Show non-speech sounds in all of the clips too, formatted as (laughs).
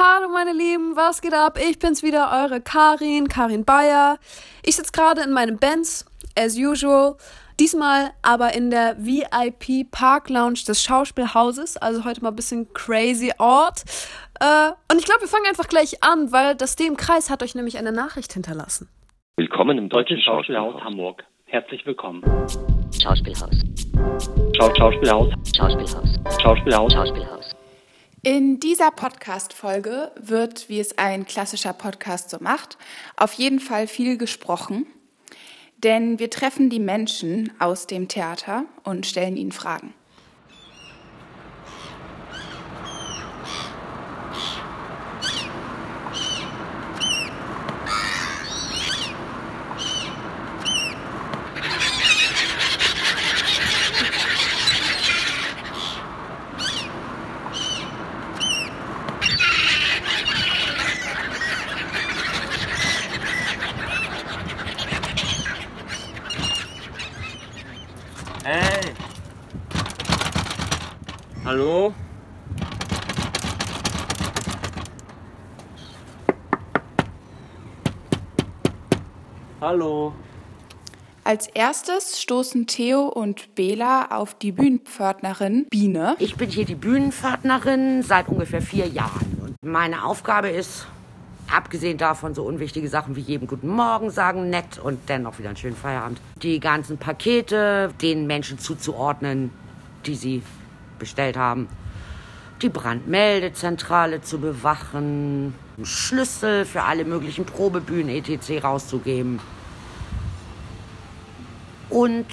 Hallo meine Lieben, was geht ab? Ich bin's wieder, eure Karin, Karin Bayer. Ich sitze gerade in meinem Benz, as usual. Diesmal aber in der VIP Park Lounge des Schauspielhauses. Also heute mal ein bisschen crazy Ort. Äh, und ich glaube, wir fangen einfach gleich an, weil das D im Kreis hat euch nämlich eine Nachricht hinterlassen. Willkommen im Deutschen Schauspielhaus. Hamburg. Herzlich willkommen. Schauspielhaus. Schau Schauspielhaus. Schauspielhaus. Schauspielhaus. Schauspielhaus. In dieser Podcast-Folge wird, wie es ein klassischer Podcast so macht, auf jeden Fall viel gesprochen. Denn wir treffen die Menschen aus dem Theater und stellen ihnen Fragen. Hey! Hallo? Hallo? Als erstes stoßen Theo und Bela auf die Bühnenpförtnerin Biene. Ich bin hier die Bühnenpförtnerin seit ungefähr vier Jahren. Und meine Aufgabe ist, abgesehen davon so unwichtige Sachen wie jedem Guten Morgen sagen, nett und dennoch wieder einen schönen Feierabend, die ganzen Pakete den Menschen zuzuordnen, die sie bestellt haben. Die Brandmeldezentrale zu bewachen, Schlüssel für alle möglichen Probebühnen etc. rauszugeben. Und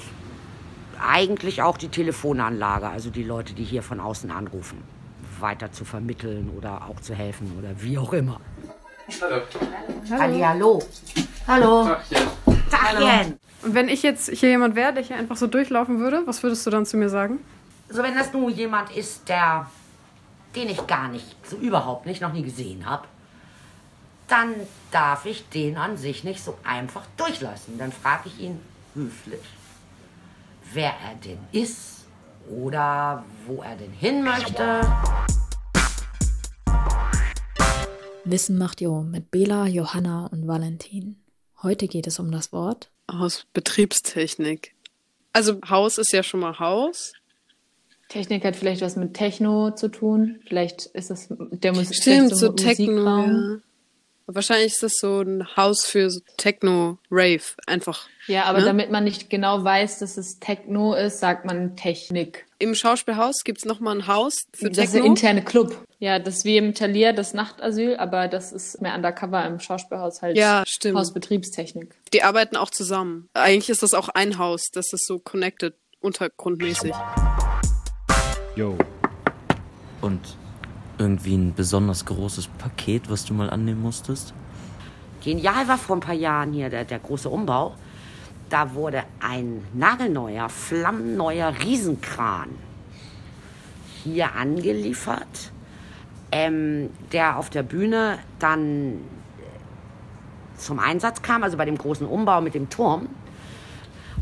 eigentlich auch die Telefonanlage, also die Leute, die hier von außen anrufen, weiter zu vermitteln oder auch zu helfen oder wie auch immer. Hallo. Hallo. Hallo. Tagchen. Und wenn ich jetzt hier jemand wäre, der hier einfach so durchlaufen würde, was würdest du dann zu mir sagen? So, wenn das nur jemand ist, der, den ich gar nicht, so überhaupt nicht, noch nie gesehen habe, dann darf ich den an sich nicht so einfach durchlassen. Dann frage ich ihn höflich, wer er denn ist oder wo er denn hin möchte. Wissen macht Jo mit Bela, Johanna und Valentin. Heute geht es um das Wort Aus Betriebstechnik. Also Haus ist ja schon mal Haus. Technik hat vielleicht was mit Techno zu tun. Vielleicht ist es der Musik. Stimmt, vielleicht so Techno. Musikraum. Ja. Wahrscheinlich ist das so ein Haus für so Techno, Rave, einfach. Ja, aber Ne? damit man nicht genau weiß, dass es Techno ist, sagt man Technik. Im Schauspielhaus gibt's noch mal ein Haus für das ist Techno. der interne Club. Ja, das ist wie im Talier das Nachtasyl, aber das ist mehr undercover im Schauspielhaus halt. Ja, stimmt. Hausbetriebstechnik. Die arbeiten auch zusammen. Eigentlich ist das auch ein Haus, das ist so connected, untergrundmäßig. Yo. Und irgendwie ein besonders großes Paket, was du mal annehmen musstest? Genial war vor ein paar Jahren hier der, der große Umbau. Da wurde ein nagelneuer, flammenneuer Riesenkran hier angeliefert, ähm, der auf der Bühne dann zum Einsatz kam, also bei dem großen Umbau mit dem Turm.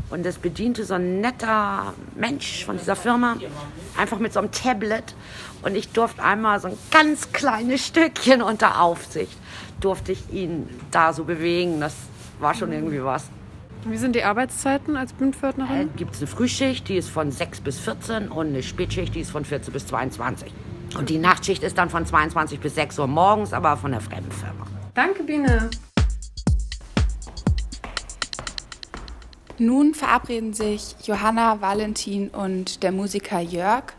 Und das bediente so ein netter Mensch von dieser Firma, einfach mit so einem Tablet. Und ich durfte einmal so ein ganz kleines Stückchen unter Aufsicht, durfte ich ihn da so bewegen. Das war schon irgendwie was. Wie sind die Arbeitszeiten als Äh, Bühnenpförtnerin? gibt es eine Frühschicht, die ist von 6 bis 14 und eine Spätschicht, die ist von 14 bis 22. Und die Nachtschicht ist dann von 22 bis 6 Uhr morgens, aber von der fremden Firma. Danke, Biene. Nun verabreden sich Johanna, Valentin und der Musiker Jörg.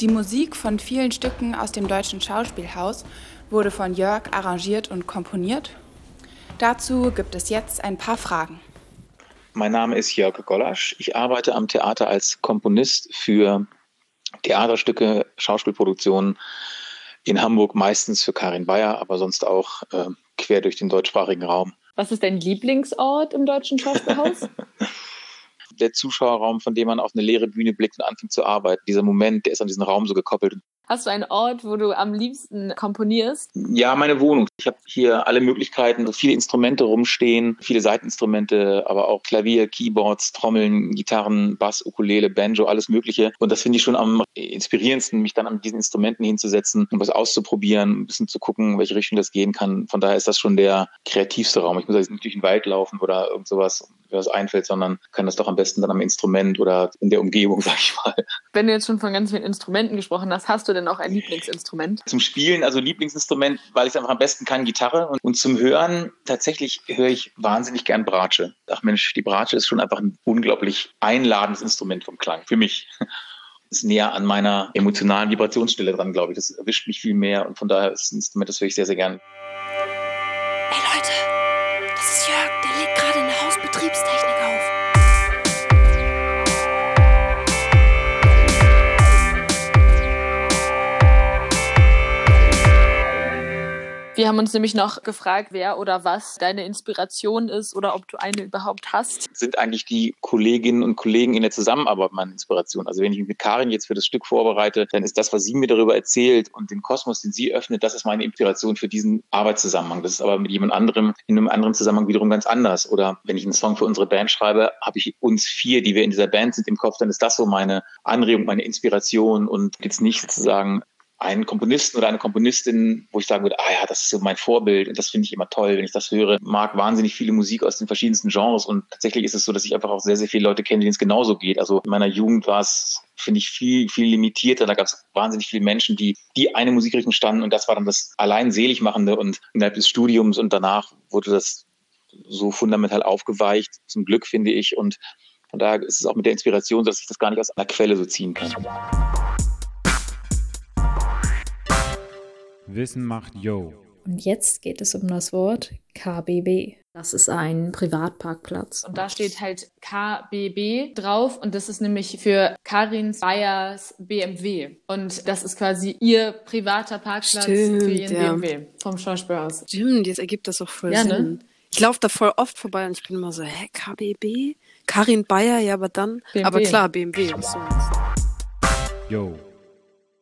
Die Musik von vielen Stücken aus dem Deutschen Schauspielhaus wurde von Jörg arrangiert und komponiert. Dazu gibt es jetzt ein paar Fragen. Mein Name ist Jörg Gollasch. Ich arbeite am Theater als Komponist für Theaterstücke, Schauspielproduktionen in Hamburg, meistens für Karin Bayer, aber sonst auch äh, quer durch den deutschsprachigen Raum. Was ist dein Lieblingsort im Deutschen Schauspielhaus? (laughs) Der Zuschauerraum, von dem man auf eine leere Bühne blickt und anfängt zu arbeiten, dieser Moment, der ist an diesen Raum so gekoppelt. Hast du einen Ort, wo du am liebsten komponierst? Ja, meine Wohnung. Ich habe hier alle Möglichkeiten, viele Instrumente rumstehen, viele Seiteninstrumente, aber auch Klavier, Keyboards, Trommeln, Gitarren, Bass, Ukulele, Banjo, alles Mögliche. Und das finde ich schon am inspirierendsten, mich dann an diesen Instrumenten hinzusetzen und was auszuprobieren, ein bisschen zu gucken, welche Richtung das gehen kann. Von daher ist das schon der kreativste Raum. Ich muss jetzt nicht durch den Wald laufen oder irgend sowas, was einfällt, sondern kann das doch am besten dann am Instrument oder in der Umgebung, (laughs) sag ich mal. Wenn du jetzt schon von ganz vielen Instrumenten gesprochen hast, hast du denn auch ein Lieblingsinstrument? Zum Spielen, also Lieblingsinstrument, weil ich es einfach am besten kann, Gitarre. Und, und zum Hören, tatsächlich höre ich wahnsinnig gern Bratsche. Ach Mensch, die Bratsche ist schon einfach ein unglaublich einladendes Instrument vom Klang, für mich. (laughs) ist näher an meiner emotionalen Vibrationsstelle dran, glaube ich. Das erwischt mich viel mehr und von daher ist ein Instrument, das höre ich sehr, sehr gern. Eine Hausbetriebstechnik Wir haben uns nämlich noch gefragt, wer oder was deine Inspiration ist oder ob du eine überhaupt hast. Sind eigentlich die Kolleginnen und Kollegen in der Zusammenarbeit meine Inspiration? Also wenn ich mich mit Karin jetzt für das Stück vorbereite, dann ist das, was sie mir darüber erzählt und den Kosmos, den sie öffnet, das ist meine Inspiration für diesen Arbeitszusammenhang. Das ist aber mit jemand anderem in einem anderen Zusammenhang wiederum ganz anders. Oder wenn ich einen Song für unsere Band schreibe, habe ich uns vier, die wir in dieser Band sind, im Kopf, dann ist das so meine Anregung, meine Inspiration und jetzt nicht sozusagen einen Komponisten oder eine Komponistin, wo ich sagen würde, ah ja, das ist so mein Vorbild und das finde ich immer toll, wenn ich das höre. Mag wahnsinnig viele Musik aus den verschiedensten Genres und tatsächlich ist es so, dass ich einfach auch sehr, sehr viele Leute kenne, denen es genauso geht. Also in meiner Jugend war es, finde ich, viel, viel limitierter. Da gab es wahnsinnig viele Menschen, die, die eine Musikrichtung standen und das war dann das allein Seligmachende und innerhalb des Studiums und danach wurde das so fundamental aufgeweicht, zum Glück finde ich und von daher ist es auch mit der Inspiration, dass ich das gar nicht aus einer Quelle so ziehen kann. Wissen macht Yo. Und jetzt geht es um das Wort KBB. Das ist ein Privatparkplatz. Und da steht halt KBB drauf und das ist nämlich für Karin Bayers BMW. Und das ist quasi ihr privater Parkplatz Stimmt, für ihren ja. BMW vom Schauspielhaus. Stimmt, jetzt ergibt das auch voll Ja, ne? Sinn. Ich laufe da voll oft vorbei und ich bin immer so, hä, KBB? Karin Bayer, ja, aber dann. BMW. Aber klar, BMW. Was soll's. Yo.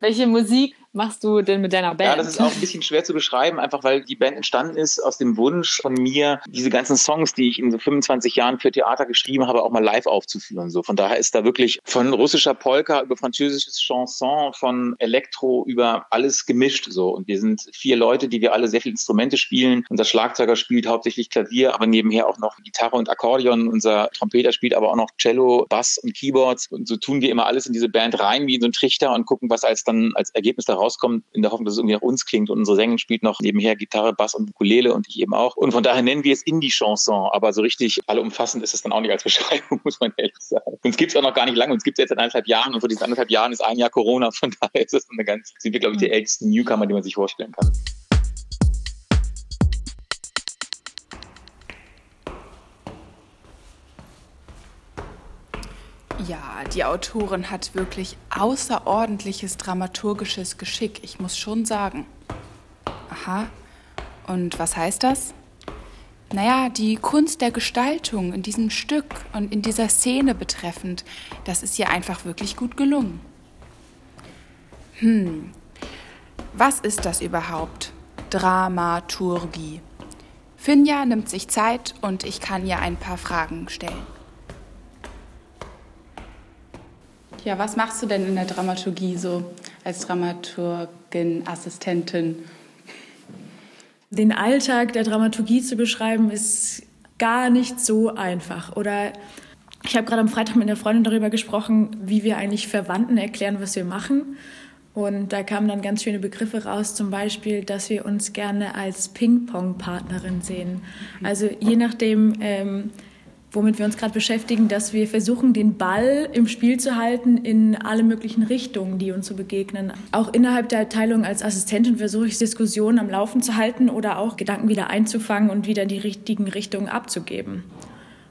Welche Musik machst du denn mit deiner Band? Ja, das ist auch ein bisschen schwer zu beschreiben, einfach weil die Band entstanden ist aus dem Wunsch von mir, diese ganzen Songs, die ich in so 25 Jahren für Theater geschrieben habe, auch mal live aufzuführen. So von daher ist da wirklich von russischer Polka über französisches Chanson, von Elektro über alles gemischt. So und wir sind vier Leute, die wir alle sehr viele Instrumente spielen. Unser Schlagzeuger spielt hauptsächlich Klavier, aber nebenher auch noch Gitarre und Akkordeon. Unser Trompeter spielt aber auch noch Cello, Bass und Keyboards. Und so tun wir immer alles in diese Band rein wie in so einen Trichter und gucken, was als dann als Ergebnis da rauskommt, in der Hoffnung, dass es irgendwie nach uns klingt. Und unsere Sängerin spielt noch nebenher Gitarre, Bass und Ukulele und ich eben auch. Und von daher nennen wir es Indie-Chanson, aber so richtig allumfassend ist es dann auch nicht als (laughs) Beschreibung, muss man ehrlich sagen. Uns gibt es auch noch gar nicht lange, uns gibt es jetzt seit anderthalb Jahren und vor diesen anderthalb Jahren ist ein Jahr Corona. Von (laughs) daher ist es eine ganz, sind wir, glaube ich, die ältesten Newcomer, die man sich vorstellen kann. Die Autorin hat wirklich außerordentliches dramaturgisches Geschick, ich muss schon sagen. Aha. Und was heißt das? Naja, die Kunst der Gestaltung in diesem Stück und in dieser Szene betreffend, das ist ihr einfach wirklich gut gelungen. Hm, was ist das überhaupt? Dramaturgie. Finja nimmt sich Zeit und ich kann ihr ein paar Fragen stellen. Ja, was machst du denn in der Dramaturgie so als Dramaturgin, Assistentin? Den Alltag der Dramaturgie zu beschreiben, ist gar nicht so einfach. Oder ich habe gerade am Freitag mit einer Freundin darüber gesprochen, wie wir eigentlich Verwandten erklären, was wir machen. Und da kamen dann ganz schöne Begriffe raus, zum Beispiel, dass wir uns gerne als Ping-Pong-Partnerin sehen. Also je nachdem, ähm, womit wir uns gerade beschäftigen, dass wir versuchen, den Ball im Spiel zu halten in alle möglichen Richtungen, die uns so begegnen. Auch innerhalb der Abteilung als Assistentin versuche ich Diskussionen am Laufen zu halten oder auch Gedanken wieder einzufangen und wieder in die richtigen Richtungen abzugeben.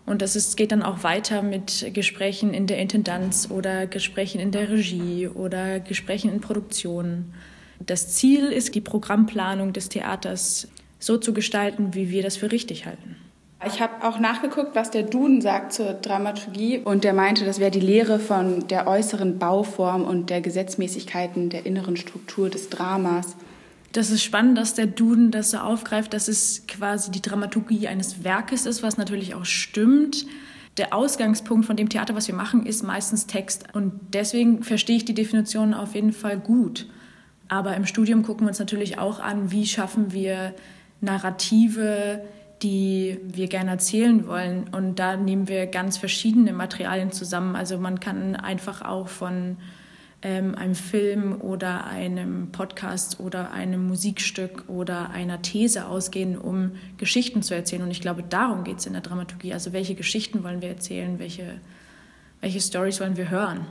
Und das ist, geht dann auch weiter mit Gesprächen in der Intendanz oder Gesprächen in der Regie oder Gesprächen in Produktionen. Das Ziel ist, die Programmplanung des Theaters so zu gestalten, wie wir das für richtig halten. Ich habe auch nachgeguckt, was der Duden sagt zur Dramaturgie und der meinte, das wäre die Lehre von der äußeren Bauform und der Gesetzmäßigkeiten der inneren Struktur des Dramas. Das ist spannend, dass der Duden das so aufgreift, dass es quasi die Dramaturgie eines Werkes ist, was natürlich auch stimmt. Der Ausgangspunkt von dem Theater, was wir machen, ist meistens Text. Und deswegen verstehe ich die Definition auf jeden Fall gut. Aber im Studium gucken wir uns natürlich auch an, wie schaffen wir Narrative, die wir gerne erzählen wollen. Und da nehmen wir ganz verschiedene Materialien zusammen. Also man kann einfach auch von ähm, einem Film oder einem Podcast oder einem Musikstück oder einer These ausgehen, um Geschichten zu erzählen. Und ich glaube, darum geht es in der Dramaturgie. Also welche Geschichten wollen wir erzählen, welche, welche Stories wollen wir hören.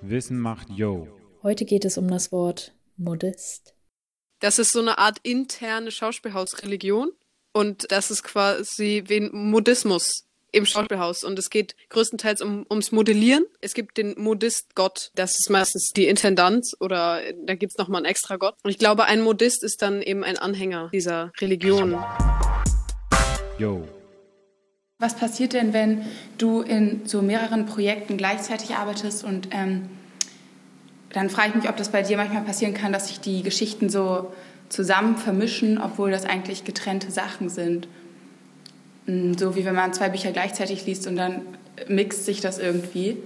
Wissen macht Yo. Heute geht es um das Wort modest. Das ist so eine Art interne Schauspielhausreligion und das ist quasi wie ein Modismus im Schauspielhaus und es geht größtenteils um, ums Modellieren. Es gibt den Modist-Gott, das ist meistens die Intendanz oder da gibt's noch mal einen extra Gott. Und ich glaube, ein Modist ist dann eben ein Anhänger dieser Religion. Yo. Was passiert denn, wenn du in so mehreren Projekten gleichzeitig arbeitest und ähm, dann frage ich mich, ob das bei dir manchmal passieren kann, dass sich die Geschichten so zusammen vermischen, obwohl das eigentlich getrennte Sachen sind. Mm, so wie wenn man zwei Bücher gleichzeitig liest und dann mixt sich das irgendwie.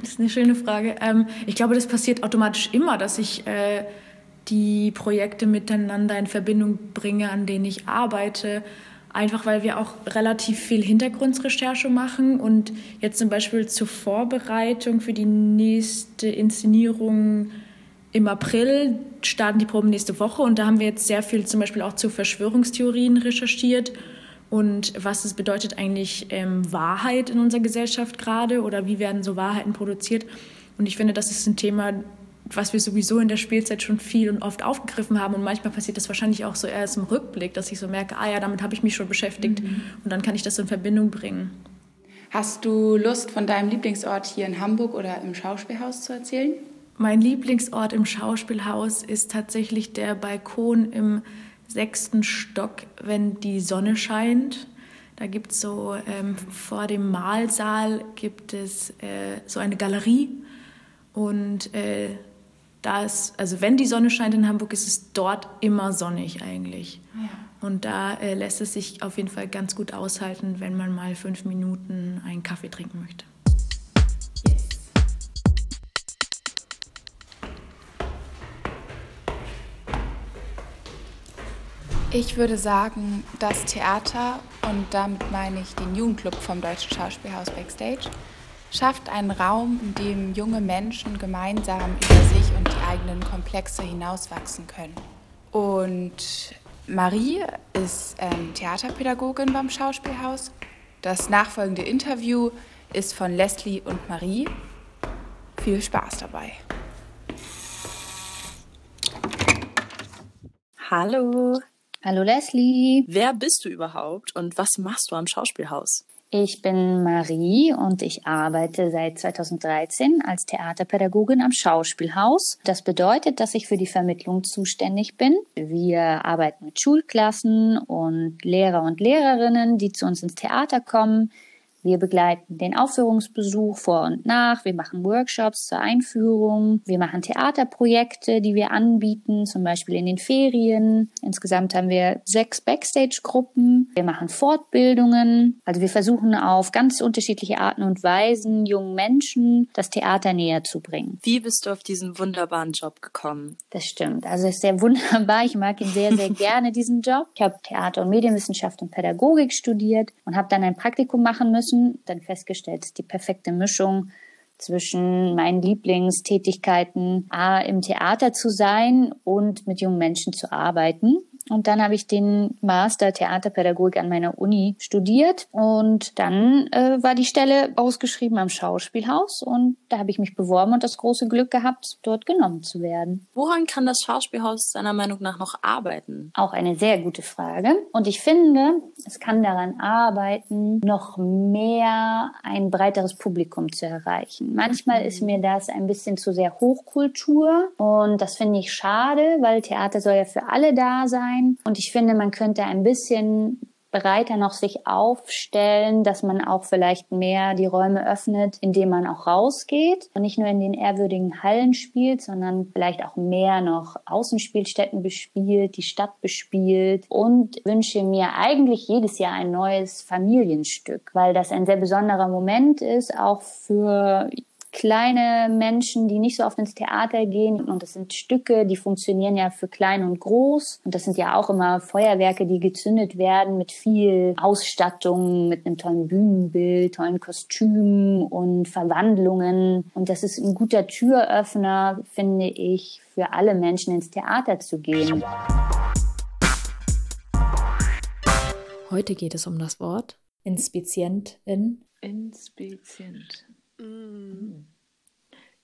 Das ist eine schöne Frage. Ähm, ich glaube, das passiert automatisch immer, dass ich äh, die Projekte miteinander in Verbindung bringe, an denen ich arbeite. Einfach weil wir auch relativ viel Hintergrundrecherche machen und jetzt zum Beispiel zur Vorbereitung für die nächste Inszenierung im April starten die Proben nächste Woche und da haben wir jetzt sehr viel zum Beispiel auch zu Verschwörungstheorien recherchiert und was es bedeutet eigentlich ähm, Wahrheit in unserer Gesellschaft gerade oder wie werden so Wahrheiten produziert. Und ich finde, das ist ein Thema, was wir sowieso in der Spielzeit schon viel und oft aufgegriffen haben. Und manchmal passiert das wahrscheinlich auch so erst im Rückblick, dass ich so merke, ah ja, damit habe ich mich schon beschäftigt mhm. und dann kann ich das so in Verbindung bringen. Hast du Lust, von deinem Lieblingsort hier in Hamburg oder im Schauspielhaus zu erzählen? Mein Lieblingsort im Schauspielhaus ist tatsächlich der Balkon im sechsten Stock, wenn die Sonne scheint. Da gibt es so ähm, vor dem Mahlsaal gibt es äh, so eine Galerie und äh, da ist, also wenn die Sonne scheint in Hamburg, ist es dort immer sonnig eigentlich. Ja. Und da äh, lässt es sich auf jeden Fall ganz gut aushalten, wenn man mal fünf Minuten einen Kaffee trinken möchte. Ich würde sagen, das Theater, und damit meine ich den Jugendclub vom Deutschen Schauspielhaus Backstage, schafft einen Raum, in dem junge Menschen gemeinsam über sich und die eigenen Komplexe hinauswachsen können. Und Marie ist ähm, Theaterpädagogin beim Schauspielhaus. Das nachfolgende Interview ist von Leslie und Marie. Viel Spaß dabei. Hallo. Hallo Leslie. Wer bist du überhaupt und was machst du am Schauspielhaus? Ich bin Marie und ich arbeite seit 2013 als Theaterpädagogin am Schauspielhaus. Das bedeutet, dass ich für die Vermittlung zuständig bin. Wir arbeiten mit Schulklassen und Lehrer und Lehrerinnen, die zu uns ins Theater kommen. Wir begleiten den Aufführungsbesuch vor und nach. Wir machen Workshops zur Einführung. Wir machen Theaterprojekte, die wir anbieten, zum Beispiel in den Ferien. Insgesamt haben wir sechs Backstage-Gruppen. Wir machen Fortbildungen. Also wir versuchen auf ganz unterschiedliche Arten und Weisen jungen Menschen das Theater näher zu bringen. Wie bist du auf diesen wunderbaren Job gekommen? Das stimmt. Also es ist sehr wunderbar. Ich mag ihn sehr, sehr (laughs) gerne, diesen Job. Ich habe Theater- und Medienwissenschaft und Pädagogik studiert und habe dann ein Praktikum machen müssen Menschen dann festgestellt, die perfekte Mischung zwischen meinen Lieblingstätigkeiten, A, im Theater zu sein und mit jungen Menschen zu arbeiten. Und dann habe ich den Master Theaterpädagogik an meiner Uni studiert und dann äh, war die Stelle ausgeschrieben am Schauspielhaus und da habe ich mich beworben und das große Glück gehabt, dort genommen zu werden. Woran kann das Schauspielhaus seiner Meinung nach noch arbeiten? Auch eine sehr gute Frage und ich finde, es kann daran arbeiten, noch mehr ein breiteres Publikum zu erreichen. Manchmal ist mir das ein bisschen zu sehr Hochkultur und das finde ich schade, weil Theater soll ja für alle da sein und ich finde, man könnte ein bisschen breiter noch sich aufstellen, dass man auch vielleicht mehr die Räume öffnet, indem man auch rausgeht und nicht nur in den ehrwürdigen Hallen spielt, sondern vielleicht auch mehr noch Außenspielstätten bespielt, die Stadt bespielt und wünsche mir eigentlich jedes Jahr ein neues Familienstück, weil das ein sehr besonderer Moment ist, auch für kleine Menschen, die nicht so oft ins Theater gehen. Und das sind Stücke, die funktionieren ja für klein und groß. Und das sind ja auch immer Feuerwerke, die gezündet werden mit viel Ausstattung, mit einem tollen Bühnenbild, tollen Kostümen und Verwandlungen. Und das ist ein guter Türöffner, finde ich, für alle Menschen ins Theater zu gehen. Heute geht es um das Wort Inspizientin. Inspizient.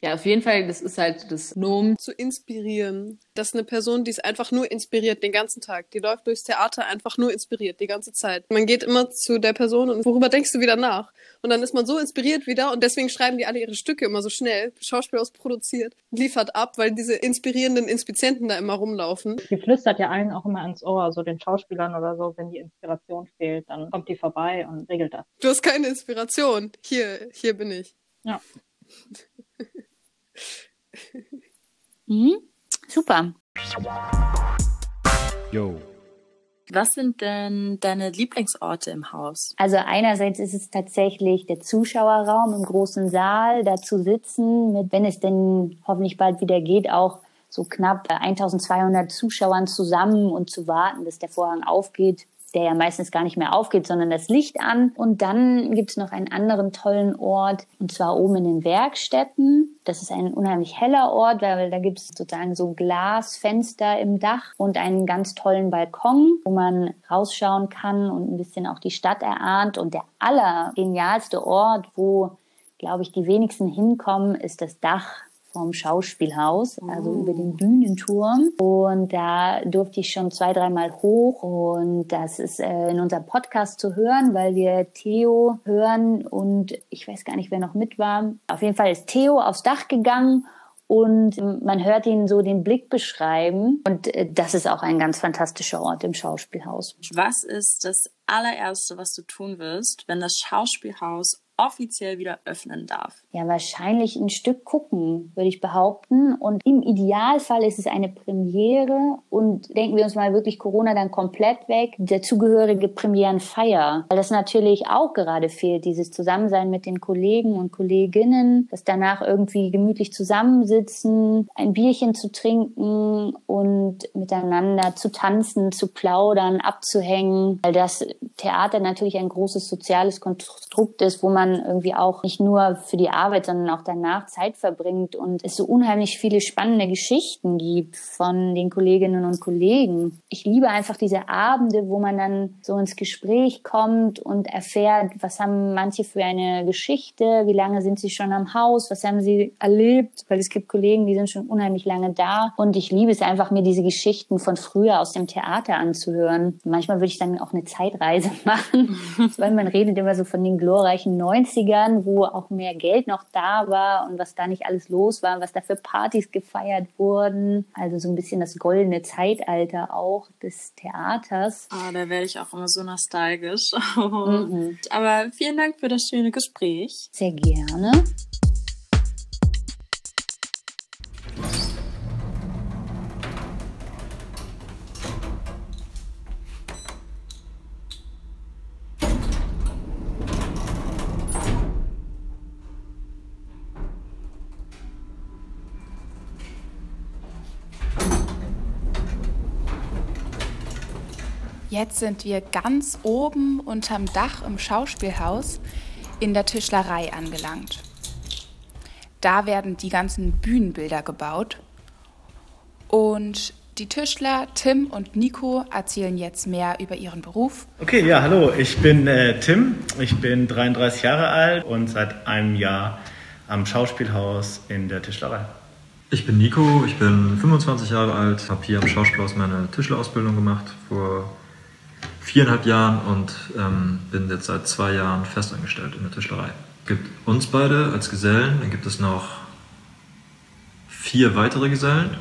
Ja, auf jeden Fall, das ist halt das Nomen. Zu inspirieren. Das ist eine Person, die ist einfach nur inspiriert den ganzen Tag. Die läuft durchs Theater einfach nur inspiriert die ganze Zeit. Man geht immer zu der Person und worüber denkst du wieder nach? Und dann ist man so inspiriert wieder und deswegen schreiben die alle ihre Stücke immer so schnell. Schauspielhaus produziert, liefert ab, weil diese inspirierenden Inspizienten da immer rumlaufen. Die flüstert ja allen auch immer ins Ohr, so den Schauspielern oder so, wenn die Inspiration fehlt, dann kommt die vorbei und regelt das. Du hast keine Inspiration. Hier, hier bin ich. Ja. Mhm. (laughs) Super. Yo. Was sind denn deine Lieblingsorte im Haus? Also einerseits ist es tatsächlich der Zuschauerraum im großen Saal, da zu sitzen, mit, wenn es denn hoffentlich bald wieder geht, auch so knapp 1200 Zuschauern zusammen und zu warten, bis der Vorhang aufgeht, der ja meistens gar nicht mehr aufgeht, sondern das Licht an. Und dann gibt es noch einen anderen tollen Ort, und zwar oben in den Werkstätten. Das ist ein unheimlich heller Ort, weil da gibt es sozusagen so Glasfenster im Dach und einen ganz tollen Balkon, wo man rausschauen kann und ein bisschen auch die Stadt erahnt. Und der allergenialste Ort, wo, glaube ich, die wenigsten hinkommen, ist das Dach vom Schauspielhaus, also Oh. über den Bühnenturm. Und da durfte ich schon zwei, dreimal hoch. Und das ist äh, in unserem Podcast zu hören, weil wir Theo hören und ich weiß gar nicht, wer noch mit war. Auf jeden Fall ist Theo aufs Dach gegangen und man hört ihn so den Blick beschreiben. Und äh, das ist auch ein ganz fantastischer Ort im Schauspielhaus. Was ist das allererste, was du tun wirst, wenn das Schauspielhaus offiziell wieder öffnen darf? Ja, wahrscheinlich ein Stück gucken, würde ich behaupten. Und im Idealfall ist es eine Premiere und denken wir uns mal wirklich Corona dann komplett weg, der zugehörige Premierenfeier. Weil das natürlich auch gerade fehlt, dieses Zusammensein mit den Kollegen und Kolleginnen, das danach irgendwie gemütlich zusammensitzen, ein Bierchen zu trinken und miteinander zu tanzen, zu plaudern, abzuhängen, weil das Theater natürlich ein großes soziales Konstrukt ist, wo man irgendwie auch nicht nur für die Arbeit, sondern auch danach Zeit verbringt und es so unheimlich viele spannende Geschichten gibt von den Kolleginnen und Kollegen. Ich liebe einfach diese Abende, wo man dann so ins Gespräch kommt und erfährt, was haben manche für eine Geschichte, wie lange sind sie schon am Haus, was haben sie erlebt, weil es gibt Kollegen, die sind schon unheimlich lange da und ich liebe es einfach, mir diese Geschichten von früher aus dem Theater anzuhören. Manchmal würde ich dann auch eine Zeitreise (laughs) machen, weil man redet immer so von den glorreichen 90ern, wo auch mehr Geld noch da war und was da nicht alles los war, was da für Partys gefeiert wurden. Also so ein bisschen das goldene Zeitalter auch des Theaters. Ah, da werde ich auch immer so nostalgisch. (laughs) Mhm. Aber vielen Dank für das schöne Gespräch. Sehr gerne. Jetzt sind wir ganz oben unterm Dach im Schauspielhaus in der Tischlerei angelangt. Da werden die ganzen Bühnenbilder gebaut. Und Die Tischler Tim und Nico erzählen jetzt mehr über ihren Beruf. Okay, ja, hallo, ich bin äh, Tim, ich bin 33 Jahre alt und seit einem Jahr am Schauspielhaus in der Tischlerei. Ich bin Nico, ich bin 25 Jahre alt, habe hier am Schauspielhaus meine Tischlerausbildung gemacht vor viereinhalb Jahren und ähm, bin jetzt seit zwei Jahren festangestellt in der Tischlerei. Es gibt uns beide als Gesellen, dann gibt es noch vier weitere Gesellen,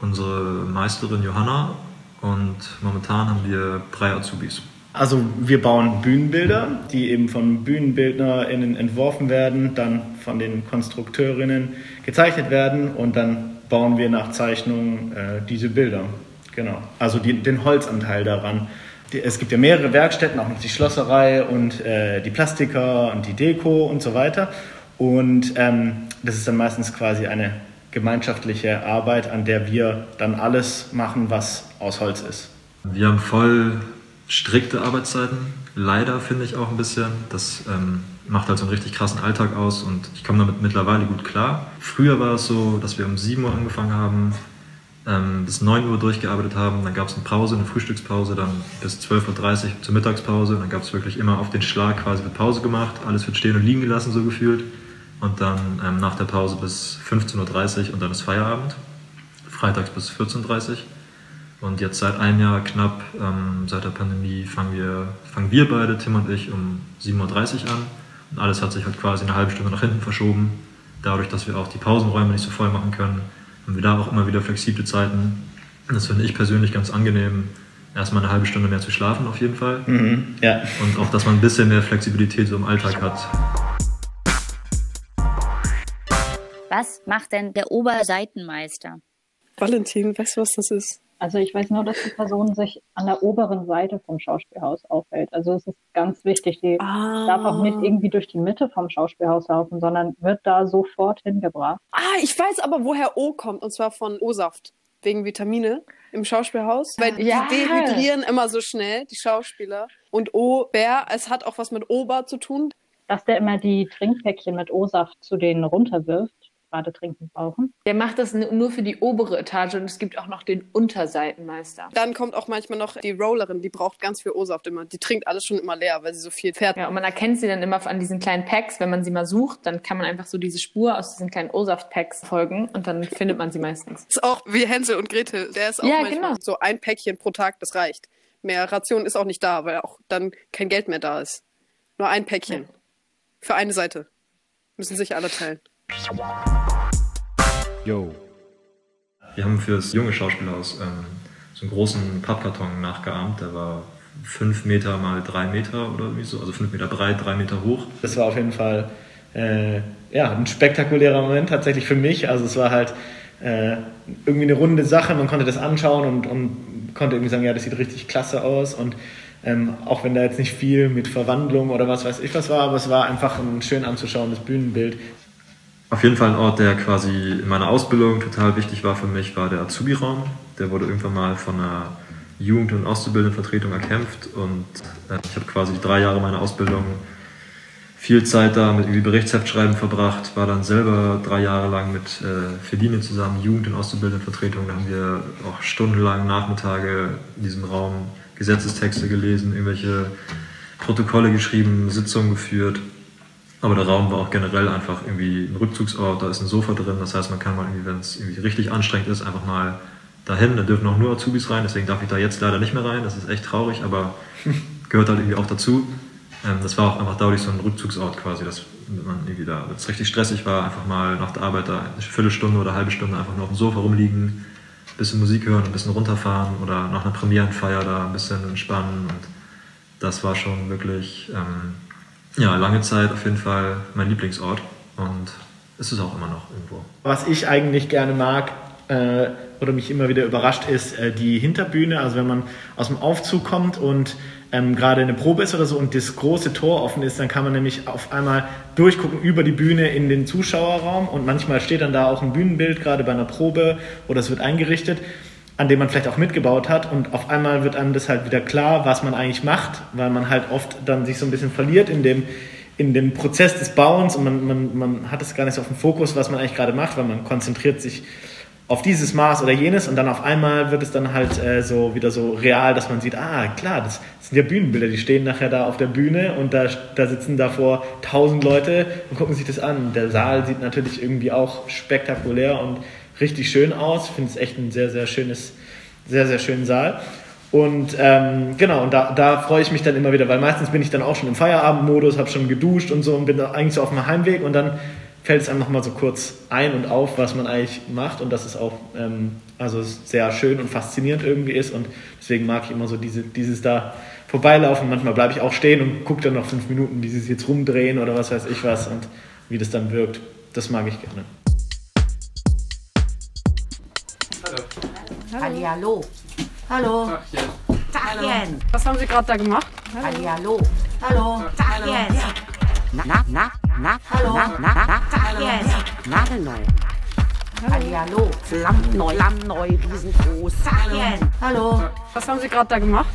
unsere Meisterin Johanna und momentan haben wir drei Azubis. Also wir bauen Bühnenbilder, die eben von BühnenbildnerInnen entworfen werden, dann von den Konstrukteurinnen gezeichnet werden und dann bauen wir nach Zeichnung äh, diese Bilder. Genau. Also die, den Holzanteil daran. Es gibt ja mehrere Werkstätten, auch noch die Schlosserei und äh, die Plastiker und die Deko und so weiter. Und ähm, das ist dann meistens quasi eine gemeinschaftliche Arbeit, an der wir dann alles machen, was aus Holz ist. Wir haben voll strikte Arbeitszeiten, leider finde ich auch ein bisschen. Das ähm, macht halt so einen richtig krassen Alltag aus und ich komme damit mittlerweile gut klar. Früher war es so, dass wir um 7 Uhr angefangen haben, ähm, bis 9 Uhr durchgearbeitet haben, dann gab es eine Pause, eine Frühstückspause, dann bis 12.30 Uhr zur Mittagspause, dann gab es wirklich immer auf den Schlag quasi wird Pause gemacht, alles wird stehen und liegen gelassen so gefühlt und dann ähm, nach der Pause bis 15.30 Uhr und dann ist Feierabend, freitags bis 14.30 Uhr. Und jetzt seit einem Jahr knapp, ähm, seit der Pandemie, fangen wir, fangen wir beide, Tim und ich, um 7.30 Uhr an. Und alles hat sich halt quasi eine halbe Stunde nach hinten verschoben. Dadurch, dass wir auch die Pausenräume nicht so voll machen können, haben wir da auch immer wieder flexible Zeiten. Das finde ich persönlich ganz angenehm, erstmal eine halbe Stunde mehr zu schlafen auf jeden Fall. Mhm, ja. Und auch, dass man ein bisschen mehr Flexibilität so im Alltag hat. Was macht denn der Oberseitenmeister? Valentin, weißt du, was das ist? Also ich weiß nur, dass die Person sich an der oberen Seite vom Schauspielhaus aufhält. Also es ist ganz wichtig, die Ah. darf auch nicht irgendwie durch die Mitte vom Schauspielhaus laufen, sondern wird da sofort hingebracht. Ah, ich weiß aber, woher O kommt, und zwar von O-Saft. Wegen Vitamine im Schauspielhaus. Weil Ja. die dehydrieren immer so schnell, die Schauspieler. Und O-Bär, es hat auch was mit Ober zu tun. Dass der immer die Trinkpäckchen mit O-Saft zu denen runterwirft, gerade trinken brauchen. Der macht das nur für die obere Etage und es gibt auch noch den Unterseitenmeister. Dann kommt auch manchmal noch die Rollerin, die braucht ganz viel O-Saft immer. Die trinkt alles schon immer leer, weil sie so viel fährt. Ja, und man erkennt sie dann immer an diesen kleinen Packs. Wenn man sie mal sucht, dann kann man einfach so diese Spur aus diesen kleinen O-Saft-Packs folgen und dann findet man sie meistens. Ist auch wie Hänsel und Gretel. Der ist auch Ja, manchmal genau. so ein Päckchen pro Tag, das reicht. Mehr Ration ist auch nicht da, weil auch dann kein Geld mehr da ist. Nur ein Päckchen. Für eine Seite. Müssen sich alle teilen. Yo. Wir haben für das junge Schauspielhaus ähm, so einen großen Pappkarton nachgeahmt. Der war fünf Meter mal drei Meter oder irgendwie so, also fünf Meter breit, drei Meter hoch. Das war auf jeden Fall äh, ja, ein spektakulärer Moment tatsächlich für mich. Also es war halt äh, irgendwie eine runde Sache. Man konnte das anschauen und, und konnte irgendwie sagen, ja, das sieht richtig klasse aus. Und ähm, auch wenn da jetzt nicht viel mit Verwandlung oder was weiß ich was war, aber es war einfach ein schön anzuschauendes Bühnenbild. Auf jeden Fall ein Ort, der quasi in meiner Ausbildung total wichtig war für mich, war der Azubi-Raum. Der wurde irgendwann mal von einer Jugend- und Auszubildendenvertretung erkämpft und äh, ich habe quasi drei Jahre meiner Ausbildung viel Zeit da mit irgendwie Berichtsheft verbracht, war dann selber drei Jahre lang mit äh, Feline zusammen, Jugend- und Auszubildendenvertretung. Da haben wir auch stundenlang Nachmittage in diesem Raum Gesetzestexte gelesen, irgendwelche Protokolle geschrieben, Sitzungen geführt. Aber der Raum war auch generell einfach irgendwie ein Rückzugsort, da ist ein Sofa drin, das heißt, man kann mal irgendwie, wenn es irgendwie richtig anstrengend ist, einfach mal dahin. Da dürfen auch nur Azubis rein, deswegen darf ich da jetzt leider nicht mehr rein, das ist echt traurig, aber (laughs) gehört halt irgendwie auch dazu. Ähm, das war auch einfach dadurch so ein Rückzugsort quasi, dass man irgendwie da, wenn es richtig stressig war, einfach mal nach der Arbeit da eine Viertelstunde oder eine halbe Stunde einfach nur auf dem Sofa rumliegen, ein bisschen Musik hören, ein bisschen runterfahren oder nach einer Premierenfeier da ein bisschen entspannen und das war schon wirklich ähm, ja, lange Zeit auf jeden Fall mein Lieblingsort und ist es auch immer noch irgendwo. Was ich eigentlich gerne mag äh, oder mich immer wieder überrascht, ist äh, die Hinterbühne. Also wenn man aus dem Aufzug kommt und ähm, gerade eine Probe ist oder so und das große Tor offen ist, dann kann man nämlich auf einmal durchgucken über die Bühne in den Zuschauerraum und manchmal steht dann da auch ein Bühnenbild, gerade bei einer Probe oder es wird eingerichtet an dem man vielleicht auch mitgebaut hat und auf einmal wird einem das halt wieder klar, was man eigentlich macht, weil man halt oft dann sich so ein bisschen verliert in dem, in dem Prozess des Bauens und man, man, man hat es gar nicht so auf dem Fokus, was man eigentlich gerade macht, weil man konzentriert sich auf dieses Maß oder jenes und dann auf einmal wird es dann halt äh, so wieder so real, dass man sieht, ah klar, das, das, sind ja Bühnenbilder, die stehen nachher da auf der Bühne und da, da sitzen davor tausend Leute und gucken sich das an. Der Saal sieht natürlich irgendwie auch spektakulär und richtig schön aus. Ich finde es echt ein sehr, sehr schönes, sehr, sehr schönen Saal. Und ähm, genau, und da, da freue ich mich dann immer wieder, weil meistens bin ich dann auch schon im Feierabendmodus, habe schon geduscht und so und bin eigentlich so auf meinem Heimweg und dann fällt es einem nochmal so kurz ein und auf, was man eigentlich macht und dass es auch ähm, also sehr schön und faszinierend irgendwie ist und deswegen mag ich immer so diese, dieses da vorbeilaufen. Manchmal bleibe ich auch stehen und gucke dann noch fünf Minuten, wie sie sich jetzt rumdrehen oder was weiß ich was und wie das dann wirkt. Das mag ich gerne. Hallo. Hallihallo. Hallo. Tachchen. Was haben Sie gerade da gemacht? Hallihallo. Hallo. Tachchen. Na, na, na, na, Hallo. na, na, na, Tachchen. Nagelneu. Hallihallo. Flammneu, flammneu, riesengroß. Tachchen. Hallo. Was haben Sie gerade da gemacht?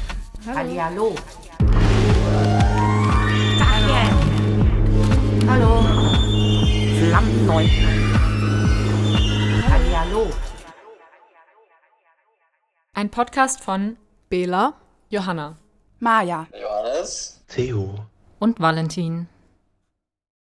Hallihallo. Tachchen. Hallo. Flammneu. Ein Podcast von Bela, Johanna, Maja, Johannes, Theo. und Valentin.